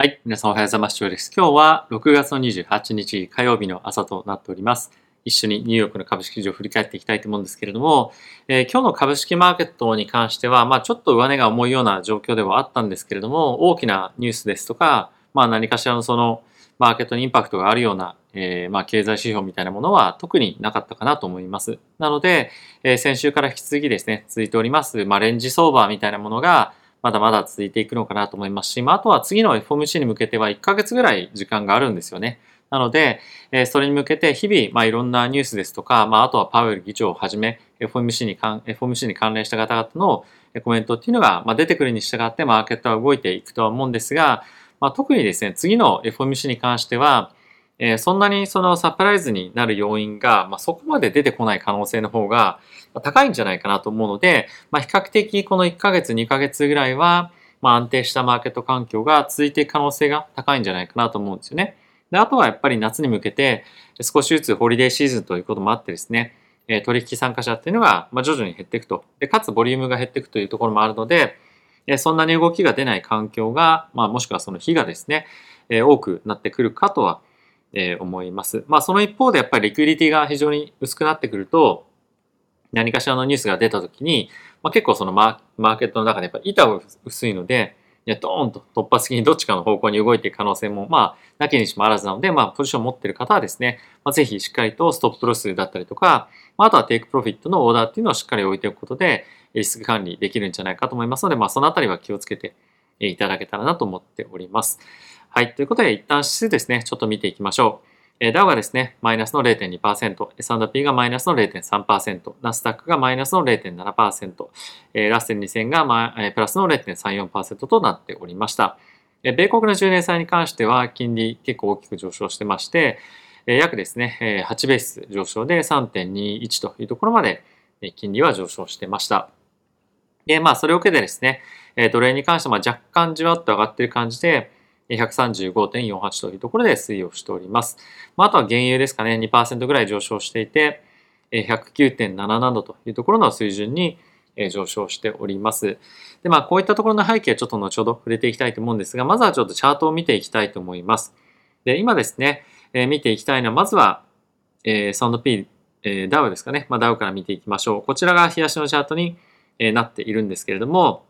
はい。皆さんおはようございます。今日は6月の28日火曜日の朝となっております。一緒にニューヨークの株式市場を振り返っていきたいと思うんですけれども、えー、今日の株式マーケットに関しては、まあちょっと上値が重いような状況ではあったんですけれども、大きなニュースですとか、まあ何かしらのそのマーケットにインパクトがあるような、えー、まあ経済指標みたいなものは特になかったかなと思います。なので、えー、先週から引き続きですね、続いております、まあレンジ相場みたいなものが、まだまだ続いていくのかなと思いますし、まあ、あとは次の FOMC に向けては1ヶ月ぐらい時間があるんですよね。なので、えそれに向けて日々、まあ、いろんなニュースですとか、まあ、あとはパウエル議長をはじめ、FOMC に関 FOMC に関連した方々のコメントっていうのが、まあ、出てくるに従ってマーケットは動いていくとは思うんですが、まあ、特にですね、次の FOMC に関しては、えー、そんなにそのサプライズになる要因が、まあ、そこまで出てこない可能性の方が高いんじゃないかなと思うので、まあ、比較的この1ヶ月、2ヶ月ぐらいは、まあ、安定したマーケット環境が続いていく可能性が高いんじゃないかなと思うんですよね。であとはやっぱり夏に向けて少しずつホリデーシーズンということもあってですねえ、取引参加者っていうのが徐々に減っていくと。で、かつボリュームが減っていくというところもあるので、えそんなに動きが出ない環境が、まあ、もしくはその日がですねえ、多くなってくるかとはえ思います。まあ、その一方でやっぱりリクイリティが非常に薄くなってくると、何かしらのニュースが出たときに、まあ、結構そのマーケットの中でやっぱ板が薄いので、いやドーンと突発的にどっちかの方向に動いていく可能性も、まあ、なきにしもあらずなので、まあ、ポジションを持っている方はですね、まあ、ぜひしっかりとストップロスだったりとか、まあとはテイクプロフィットのオーダーっていうのをしっかり置いておくことで、リスク管理できるんじゃないかと思いますので、まあ、そのあたりは気をつけていただけたらなと思っております。はい。ということで、一旦指数ですね、ちょっと見ていきましょう。えダウがですね、マイナスの0.2%、S&P がマイナスの0.3%、ナスダックがマイナスの0.7%、えラッセル2000が、まえプラスの0.34%となっておりました。え米国の10年債に関しては金利結構大きく上昇してまして、え約ですね、8ベース上昇で3.21というところまで金利は上昇してました。で、まあ、それを受けてですね、奴隷に関しては若干じわっと上がっている感じで、135.48というところで推移をしております。まあ、あとは原油ですかね、2%ぐらい上昇していて、109.77度というところの水準に上昇しております。で、まあ、こういったところの背景、ちょっと後ほど触れていきたいと思うんですが、まずはちょっとチャートを見ていきたいと思います。で、今ですね、え見ていきたいのは、まずは、えー、S&P、えー、ダウですかね。まあ、ダウから見ていきましょう。こちらが冷やしのチャートに、えなっているんですけれども、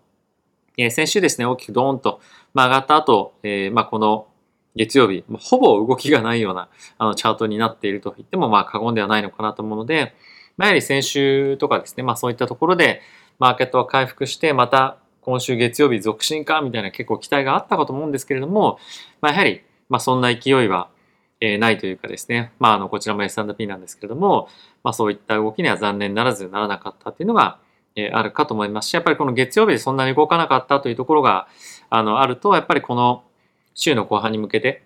え先週ですね、大きくドーンと上がった後、え、ま、この月曜日、ほぼ動きがないようなあのチャートになっていると言ってもまあ過言ではないのかなと思うので、まあ、やはり先週とかですね、まあそういったところでマーケットは回復して、また今週月曜日続伸かみたいな結構期待があったかと思うんですけれども、まあ、やはりまそんな勢いはえないというかですね、まあ、あのこちらも S&P なんですけれども、まあ、そういった動きには残念ならずならなかったっていうのが、えあるかと思いますし、やっぱりこの月曜日でそんなに動かなかったというところが、あの、あると、やっぱりこの週の後半に向けて、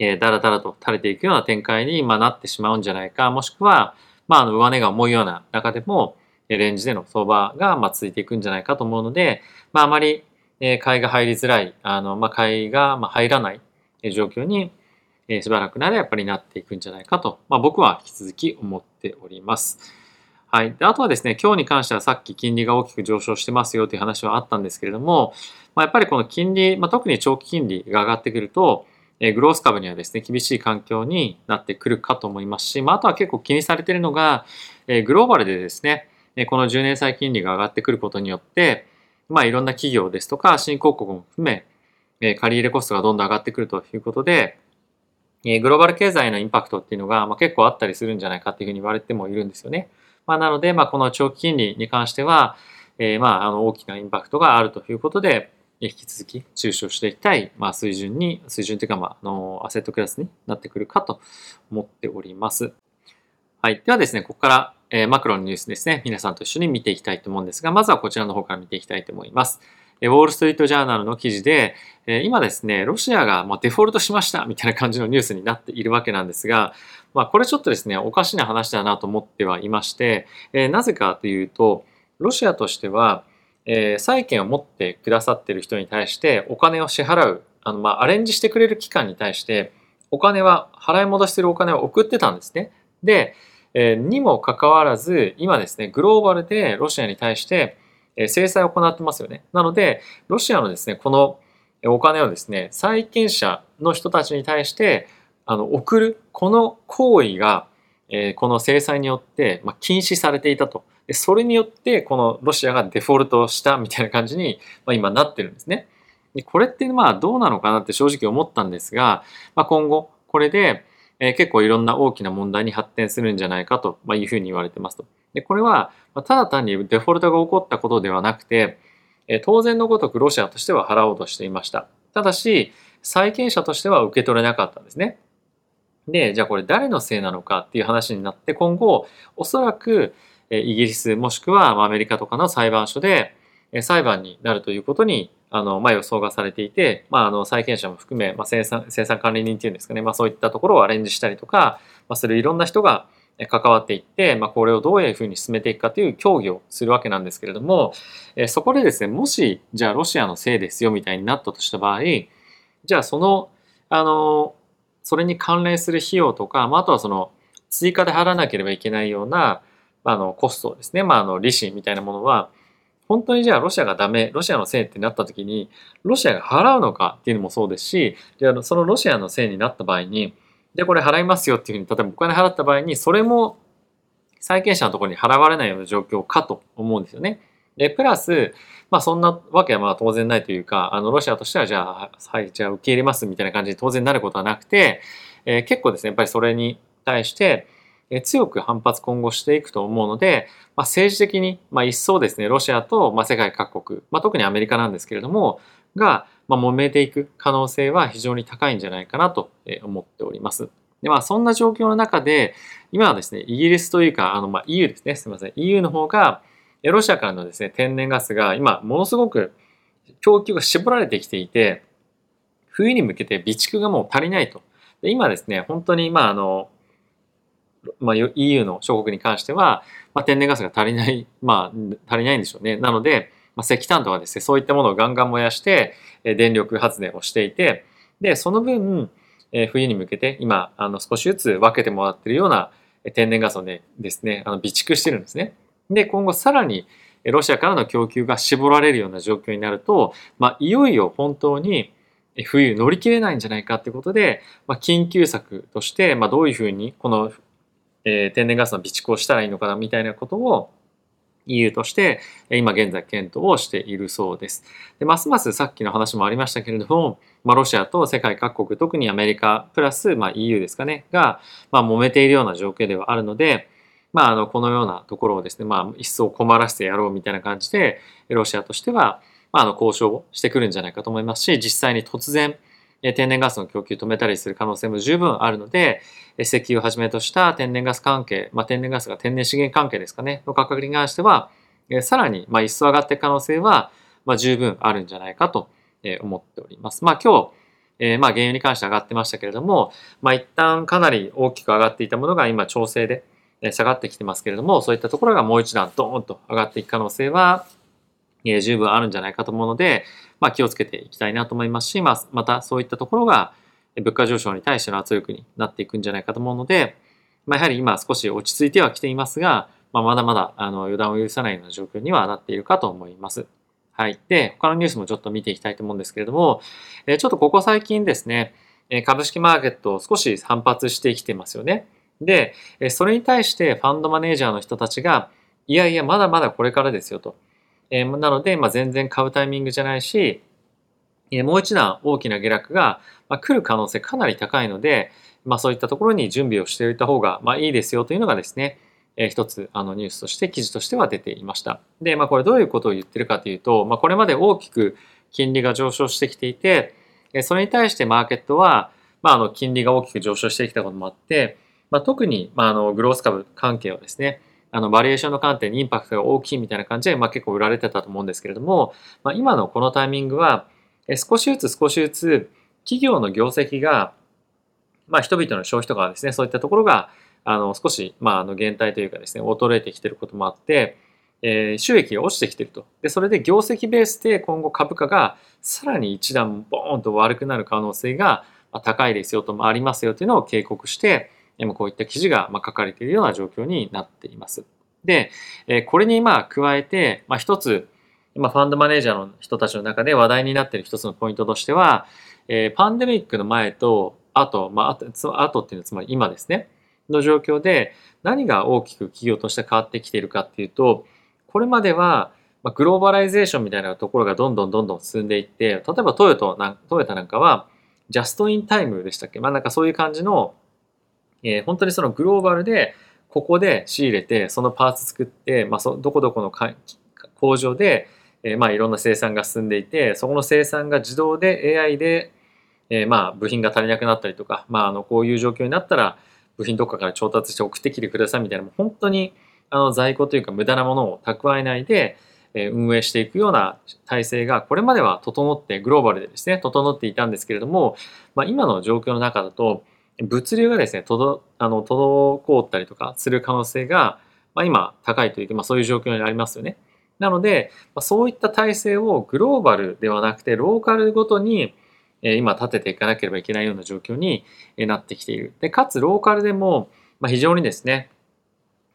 えー、だらだらと垂れていくような展開に、ま、なってしまうんじゃないか、もしくは、まあ、あの、上値が重いような中でも、レンジでの相場が、ま、続いていくんじゃないかと思うので、まあ、あまり、え、買いが入りづらい、あの、まあ、買いが、ま、入らない状況に、え、しばらくならやっぱりなっていくんじゃないかと、まあ、僕は引き続き思っております。はい。で、あとはですね、今日に関してはさっき金利が大きく上昇してますよという話はあったんですけれども、まあ、やっぱりこの金利、まあ、特に長期金利が上がってくると、えグロース株にはですね、厳しい環境になってくるかと思いますし、まあ、あとは結構気にされているのが、えグローバルでですね、この10年債金利が上がってくることによって、まあ、いろんな企業ですとか、新興国も含め、借り入れコストがどんどん上がってくるということで、グローバル経済のインパクトっていうのが、ま、結構あったりするんじゃないかっていうふうに言われてもいるんですよね。まあ、なので、まあ、この長期金利に関しては、えー、まあ、あの大きなインパクトがあるということで、引き続き注視をしていきたい、まあ、水準に、水準というか、まあ、あの、アセットクラスになってくるかと思っております。はい。ではですね、ここから、えー、マクロのニュースですね、皆さんと一緒に見ていきたいと思うんですが、まずはこちらの方から見ていきたいと思います。ウォール・ストリート・ジャーナルの記事で、今ですね、ロシアがデフォルトしましたみたいな感じのニュースになっているわけなんですが、まあ、これちょっとですね、おかしな話だなと思ってはいまして、なぜかというと、ロシアとしては、債権を持ってくださっている人に対してお金を支払う、あのまあアレンジしてくれる機関に対して、お金は、払い戻してるお金を送ってたんですね。で、にもかかわらず、今ですね、グローバルでロシアに対して、制裁を行ってますよね。なので、ロシアのですね、このお金をですね、債権者の人たちに対してあの送る、この行為が、え、この制裁によって、ま、禁止されていたと。でそれによってこのロシアがデフォルトしたみたいな感じに、ま、今なってるんですね。でこれってまあどうなのかなって正直思ったんですが、まあ、今後これで、え、結構いろんな大きな問題に発展するんじゃないかというふうに言われてますと。でこれはただ単にデフォルトが起こったことではなくて、当然のごとくロシアとしては払おうとしていました。ただし債権者としては受け取れなかったんですね。で、じゃあこれ誰のせいなのかっていう話になって今後おそらくイギリスもしくはアメリカとかの裁判所で裁判になるということにあの、まあ、予想がされていて、まあ、あの債権者も含め、まあ、生産生産管理人っていうんですかね、まあ、そういったところをアレンジしたりとか、まあ、それいろんな人が関わっていって、まあ、これをどういうふうに進めていくかという協議をするわけなんですけれども、えそこでですねもしじゃあロシアのせいですよみたいになったとした場合じゃあそのあのそれに関連する費用とか、まあ、とはその追加で払わなければいけないようなあのコストですね、まあ、あの利子みたいなものは本当にじゃあロシアがダメロシアのせいってなった時にロシアが払うのかっていうのもそうですしじゃあそのロシアのせいになった場合にでこれ払いますよっていうふうに例えばお金払った場合にそれも債権者のところに払われないような状況かと思うんですよね。でプラスまあそんなわけはまあ当然ないというか、あのロシアとしてはじゃあ、はい、じゃあ受け入れますみたいな感じで当然なることはなくて、えー、結構ですね、やっぱりそれに対して、え強く反発今後していくと思うので、まあ、政治的に、まあ、一層ですね、ロシアと、まあ、世界各国、まあ、特にアメリカなんですけれども、が、まあ、揉めていく可能性は非常に高いんじゃないかなと思っております。で、まあ、そんな状況の中で、今はですね、イギリスというか、あの、まあ、EU ですね、すみません、EU の方が、ロシアからのですね、天然ガスが今、ものすごく供給が絞られてきていて、冬に向けて備蓄がもう足りないと。で今ですね、本当に、まあ、あの、まあ、EU の諸国に関しては、まあ、天然ガスが足りない、まあ、足りないんでしょうね。なので、まあ、石炭とかですね、そういったものをガンガン燃やして、電力発電をしていて、で、その分、え冬に向けて今、あの、少しずつ分けてもらってるような天然ガスをね、ですね、あの備蓄してるんですね。で、今後さらにロシアからの供給が絞られるような状況になると、まあ、いよいよ本当に冬乗り切れないんじゃないかってことで、まあ、緊急策として、まあ、どういうふうにこの、えー、天然ガスの備蓄をしたらいいのかなみたいなことを EU として今現在検討をしているそうです。でますますさっきの話もありましたけれども、まあ、ロシアと世界各国特にアメリカプラス、まあ、EU ですかねが、まあ、揉めているような状況ではあるので、まあ、あのこのようなところをですね、まあ、一層困らせてやろうみたいな感じでロシアとしては、まあ、あの交渉をしてくるんじゃないかと思いますし実際に突然天然ガスの供給止めたりする可能性も十分あるので石油をはじめとした天然ガス関係、まあ、天然ガスが天然資源関係ですかねの価格に関してはさらにまあ一層上がっていく可能性はまあ十分あるんじゃないかと思っております。まあ今日え、まあ原油に関して上がってましたけれども、まあ一旦かなり大きく上がっていたものが今調整で、下がってきてますけれども、そういったところがもう一段ドーンと上がっていく可能性は、え十分あるんじゃないかと思うので、まあ、気をつけていきたいなと思いますし、まあ、またそういったところが物価上昇に対しての圧力になっていくんじゃないかと思うので、まあ、やはり今少し落ち着いてはきていますが、まあ、まだまだあの予断を許さないような状況にはなっているかと思います。はい。で、他のニュースもちょっと見ていきたいと思うんですけれども、えちょっとここ最近ですね、株式マーケットを少し反発してきてますよね。で、それに対してファンドマネージャーの人たちが、いやいや、まだまだこれからですよと。えー、なので、まあ、全然買うタイミングじゃないし、えー、もう一段大きな下落が、まあ、来る可能性かなり高いので、まあ、そういったところに準備をしておいた方が、まあ、いいですよというのがですね、えー、一つあのニュースとして記事としては出ていました。で、まあ、これどういうことを言ってるかというと、まあ、これまで大きく金利が上昇してきていて、それに対してマーケットは、まあ、あの金利が大きく上昇してきたこともあって、まあ、特に、まあ、あのグロース株関係はですね、あのバリエーションの観点にインパクトが大きいみたいな感じで、まあ、結構売られてたと思うんですけれども、まあ、今のこのタイミングは少しずつ少しずつ企業の業績が、まあ、人々の消費とかですねそういったところがあの少し、まあ、あの減退というかですね衰えてきてることもあって、えー、収益が落ちてきてると。でそれで業績ベースで今後株価がさらに一段ボーンと悪くなる可能性が高いですよともありますよというのを警告してこういった記事が書かれているような状況になっています。で、これにまあ加えて、まあ、一つ今ファンドマネージャーの人たちの中で話題になっている一つのポイントとしては、え、パンデミックの前と後、まあ、後後っていうのはつまり今ですね、の状況で何が大きく企業として変わってきているかっていうと、これまではま、 globalization みたいなところがどんどんどんどん進んでいって、例えばトヨタなんトヨタなんかは、ジャストインタイムでしたっけ？まあなんかそういう感じの、えー、本当にそのグローバルで、ここで仕入れて、そのパーツ作って、まあそ、どこどこの工場で、えー、まあいろんな生産が進んでいて、そこの生産が自動で AI で、えー、まあ部品が足りなくなったりとか、まああのこういう状況になったら、部品どっかから調達して送ってきてくださいみたいな、もう本当にあの在庫というか無駄なものを蓄えないで、運営していくような体制がこれまでは整ってグローバルでですね整っていたんですけれども、まあ、今の状況の中だと物流がですね滞あの滞ったりとかする可能性が、まあ、今高いというか、まあ、そういう状況にありますよね。なので、まあ、そういった体制をグローバルではなくてローカルごとにえ今立てていかなければいけないような状況になってきている。でかつローカルでもまあ非常にですね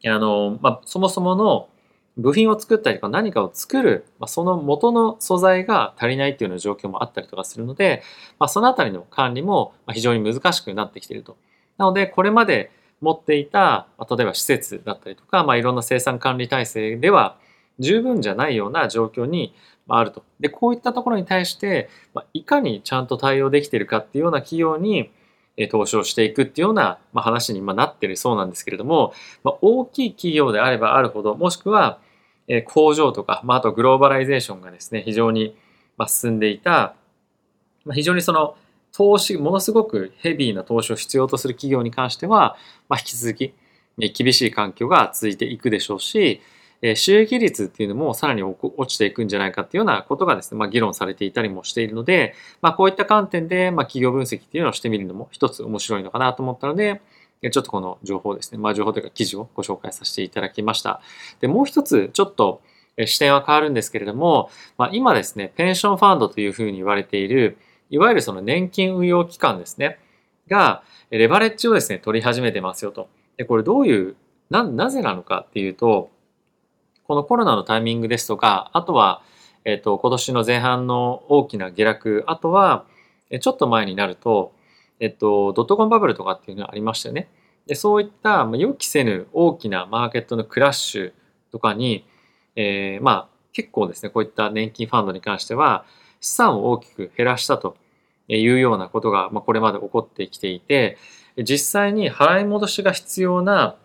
あの、まあ、そもそもの部品を作ったりとか何かを作る、まあ、その元の素材が足りないっていうような状況もあったりとかするので、まあ、そのあたりの管理も非常に難しくなってきていると。なので、これまで持っていた、例えば施設だったりとか、まあ、いろんな生産管理体制では十分じゃないような状況にあると。で、こういったところに対してま、いかにちゃんと対応できているかっていうような企業に、投資をしていくっていうような話になってるそうなんですけれども、大きい企業であればあるほど、もしくは工場とか、まあ、とグローバライゼーションがですね、非常に進んでいた、非常にその投資、ものすごくヘビーな投資を必要とする企業に関しては、ま、引き続き厳しい環境が続いていくでしょうし、収益率っていうのもさらに落ちていくんじゃないかっていうようなことがですね、まあ、議論されていたりもしているので、まあ、こういった観点で、まあ、企業分析っていうのをしてみるのも一つ面白いのかなと思ったので、ちょっとこの情報ですね、まあ、情報というか記事をご紹介させていただきました。で、もう一つ、ちょっと視点は変わるんですけれども、まあ、今ですね、ペンションファンドというふうに言われている、いわゆるその年金運用機関ですね、が、レバレッジをですね、取り始めてますよと。で、これどういう、な、なぜなのかっていうと、このコロナのタイミングですとか、あとは、えっ、と、今年の前半の大きな下落、あとは、ちょっと前になると、えっと、ドットコンバブルとかっていうのがありましたよね。でそういった予期せぬ大きなマーケットのクラッシュとかに、えー、まあ結構ですね、こういった年金ファンドに関しては資産を大きく減らしたというようなことが、まあ、これまで起こってきていて、実際に払い戻しが必要な、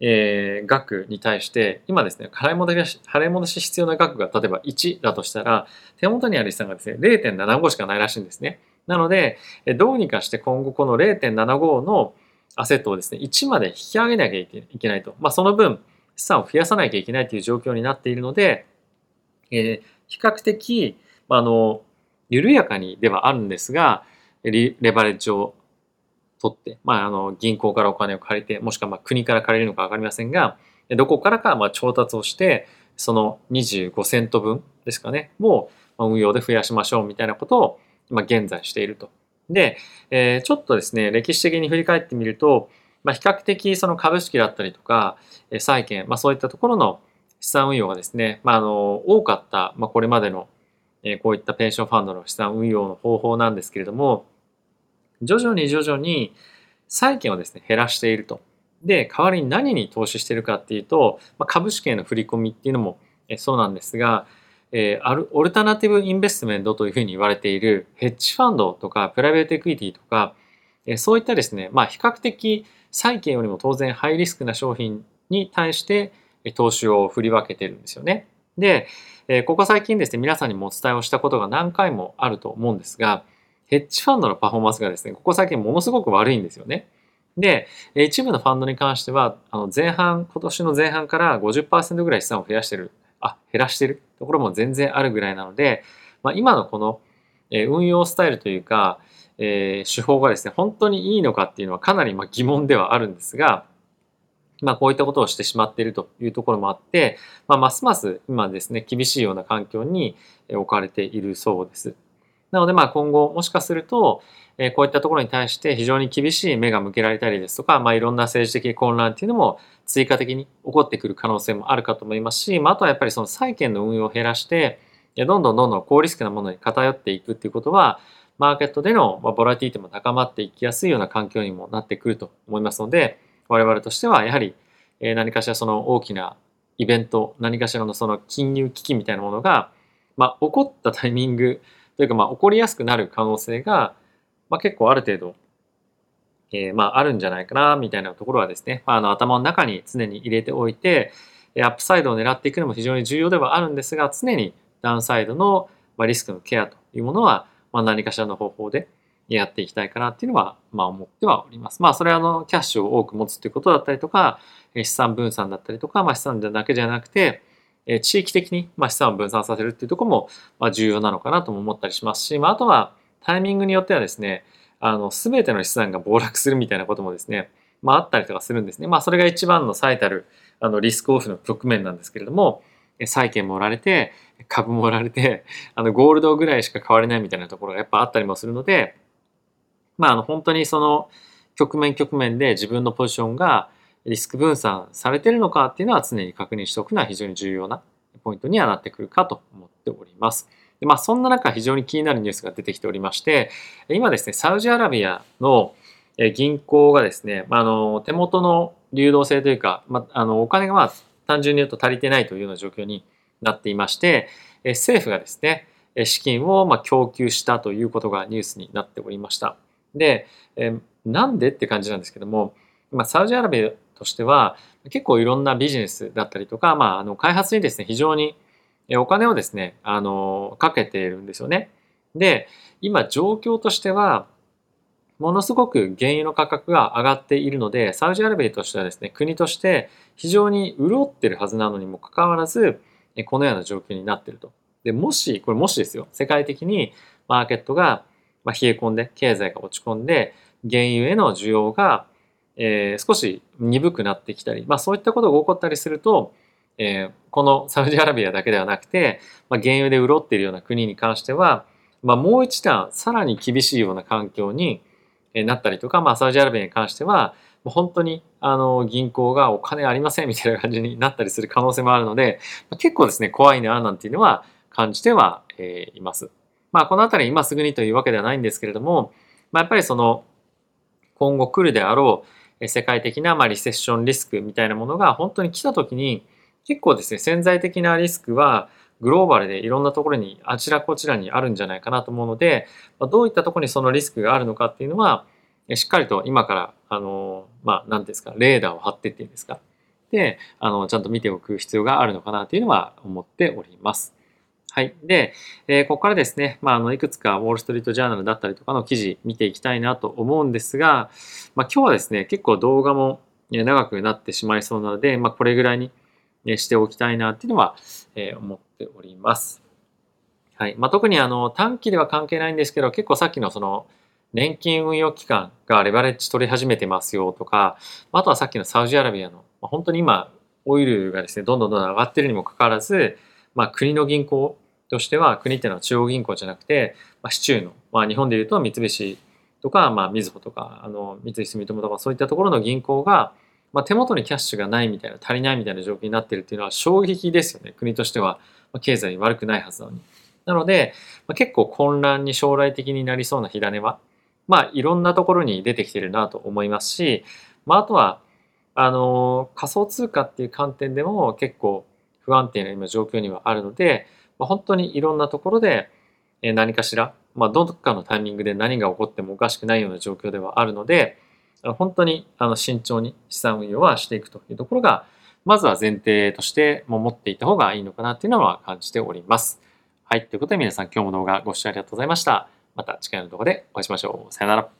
えー、額に対して、今ですね、払い戻し、払い戻し必要な額が例えば1だとしたら、手元にある資産がですね、0.75しかないらしいんですね。なので、どうにかして今後この0.75のアセットをですね、1まで引き上げなきゃいけないと。まあ、その分、資産を増やさなきゃいけないという状況になっているので、えー、比較的、あの、緩やかにではあるんですが、レバレッジを取って、まあ、あの、銀行からお金を借りて、もしくはまあ国から借りるのかわかりませんが、どこからかまあ調達をして、その25セント分ですかね、も運用で増やしましょうみたいなことを、まあ、現在していると。で、え、ちょっとですね、歴史的に振り返ってみると、まあ、比較的その株式だったりとか、債券、まあ、そういったところの資産運用がですね、まあ、あの多かった、まあ、これまでの、こういったペンションファンドの資産運用の方法なんですけれども、徐々に徐々に債券をですね、減らしていると。で、代わりに何に投資してるかっていうと、まあ、株式への振り込みっていうのもそうなんですが、えー、アルオルタナティブインベストメントというふうに言われているヘッジファンドとかプライベートエクイティとか、えー、そういったですね、まあ比較的債券よりも当然ハイリスクな商品に対して投資を振り分けてるんですよね。で、えー、ここ最近ですね、皆さんにもお伝えをしたことが何回もあると思うんですが、ヘッジファンドのパフォーマンスがですね、ここ最近ものすごく悪いんですよね。で、一部のファンドに関しては、あの前半、今年の前半から50%ぐらい資産を増やしてるあ減らしてるところも全然あるぐらいなので、まあ、今のこの、運用スタイルというか、えー、手法がですね本当にいいのかっていうのはかなりま疑問ではあるんですが、まあ、こういったことをしてしまっているというところもあって、まあ、ますます今ですね厳しいような環境に置かれているそうです。なのでまあ今後もしかすると、えこういったところに対して非常に厳しい目が向けられたりですとか、まあ、いろんな政治的混乱っていうのも追加的に起こってくる可能性もあるかと思いますし、まあ、あとはやっぱりその債券の運用を減らして、どんどんどんどん高リスクなものに偏っていくっていうことは、マーケットでのボラティティも高まっていきやすいような環境にもなってくると思いますので、我々としてはやはり何かしらその大きなイベント、何かしらのその金融危機みたいなものが、まあ、起こったタイミングというか、まあ、起こりやすくなる可能性が、まあ、結構ある程度、えー、まあ、あるんじゃないかな、みたいなところはですね、まあ、あの頭の中に常に入れておいて、アップサイドを狙っていくのも非常に重要ではあるんですが、常にダウンサイドのリスクのケアというものは、まあ、何かしらの方法でやっていきたいかなっていうのは、まあ、思ってはおります。まあ、それはあの、キャッシュを多く持つということだったりとか、資産分散だったりとか、まあ、資産だけじゃなくて、え地域的にま資産を分散させるっていうとこもま重要なのかなとも思ったりしますし、まあ、あとはタイミングによってはですね、あの、すべての資産が暴落するみたいなこともですね、まあ、あったりとかするんですね。まあ、それが一番の最たる、あの、リスクオフの局面なんですけれども、債券も売られて、株も売られて、あの、ゴールドぐらいしか買われないみたいなところがやっぱあったりもするので、まあ、あの、本当にその、局面局面で自分のポジションがリスク分散されてるのかっていうのは常に確認しておくのは非常に重要なポイントにはなってくるかと思っております。でまあ、そんな中非常に気になるニュースが出てきておりまして、今ですね、サウジアラビアの銀行がですね、まあ、の手元の流動性というか、まあ、あのお金がまあ単純に言うと足りてないというような状況になっていまして、政府がですね、資金をま供給したということがニュースになっておりました。で、えなんでって感じなんですけども、まあ、サウジアラビアとしては結構いろんなビジネスだったりとか、まあ、あの開発にですね非常にお金をですねあのかけているんですよね。で今状況としてはものすごく原油の価格が上がっているのでサウジアラビアとしてはですね国として非常に潤ってるはずなのにもかかわらずこのような状況になっていると。でもしこれもしですよ世界的にマーケットが冷え込んで経済が落ち込んで原油への需要がえー、少し鈍くなってきたり、まあ、そういったことが起こったりすると、えー、このサウジアラビアだけではなくて、まあ、原油で潤っているような国に関しては、まあ、もう一段さらに厳しいような環境になったりとか、まあ、サウジアラビアに関しては本当にあの銀行がお金ありません みたいな感じになったりする可能性もあるので、まあ、結構ですね怖いななんていうのは感じては、えー、います。まあ、この辺り今すぐにというわけではないんですけれども、まあ、やっぱりその今後来るであろう世界的なまリセッションリスクみたいなものが本当に来た時に結構ですね潜在的なリスクはグローバルでいろんなところにあちらこちらにあるんじゃないかなと思うのでどういったところにそのリスクがあるのかっていうのはしっかりと今からあのまあ何ですかレーダーを張ってっていうんですかであのちゃんと見ておく必要があるのかなというのは思っております。はい。で、えー、ここからですね、まあ、あの、いくつかウォール・ストリート・ジャーナルだったりとかの記事見ていきたいなと思うんですが、まあ、今日はですね、結構動画も長くなってしまいそうなので、まあ、これぐらいにしておきたいなっていうのは、えー、思っております。はい。まあ、特にあの、短期では関係ないんですけど、結構さっきのその、年金運用機関がレバレッジ取り始めてますよとか、あとはさっきのサウジアラビアの、まあ、本当に今、オイルがですね、どんどんどんどん上がってるにもかかわらず、まあ、国の銀行としては国っていうのは中央銀行じゃなくて、まあ、市中の、まあ、日本でいうと三菱とか、まあ、みずほとかあの三井住友とかそういったところの銀行が、まあ、手元にキャッシュがないみたいな足りないみたいな状況になっているっていうのは衝撃ですよね国としては、まあ、経済悪くないはずなのに。なので、まあ、結構混乱に将来的になりそうな火種は、まあ、いろんなところに出てきてるなと思いますし、まあ、あとはあの仮想通貨っていう観点でも結構不安定な今状況にはあるので、まあ、本当にいろんなところで何かしら、まあ、どっかのタイミングで何が起こってもおかしくないような状況ではあるので、本当にあの慎重に資産運用はしていくというところが、まずは前提としても持っていた方がいいのかなというのは感じております。はい。ということで皆さん今日も動画ご視聴ありがとうございました。また次回の動画でお会いしましょう。さよなら。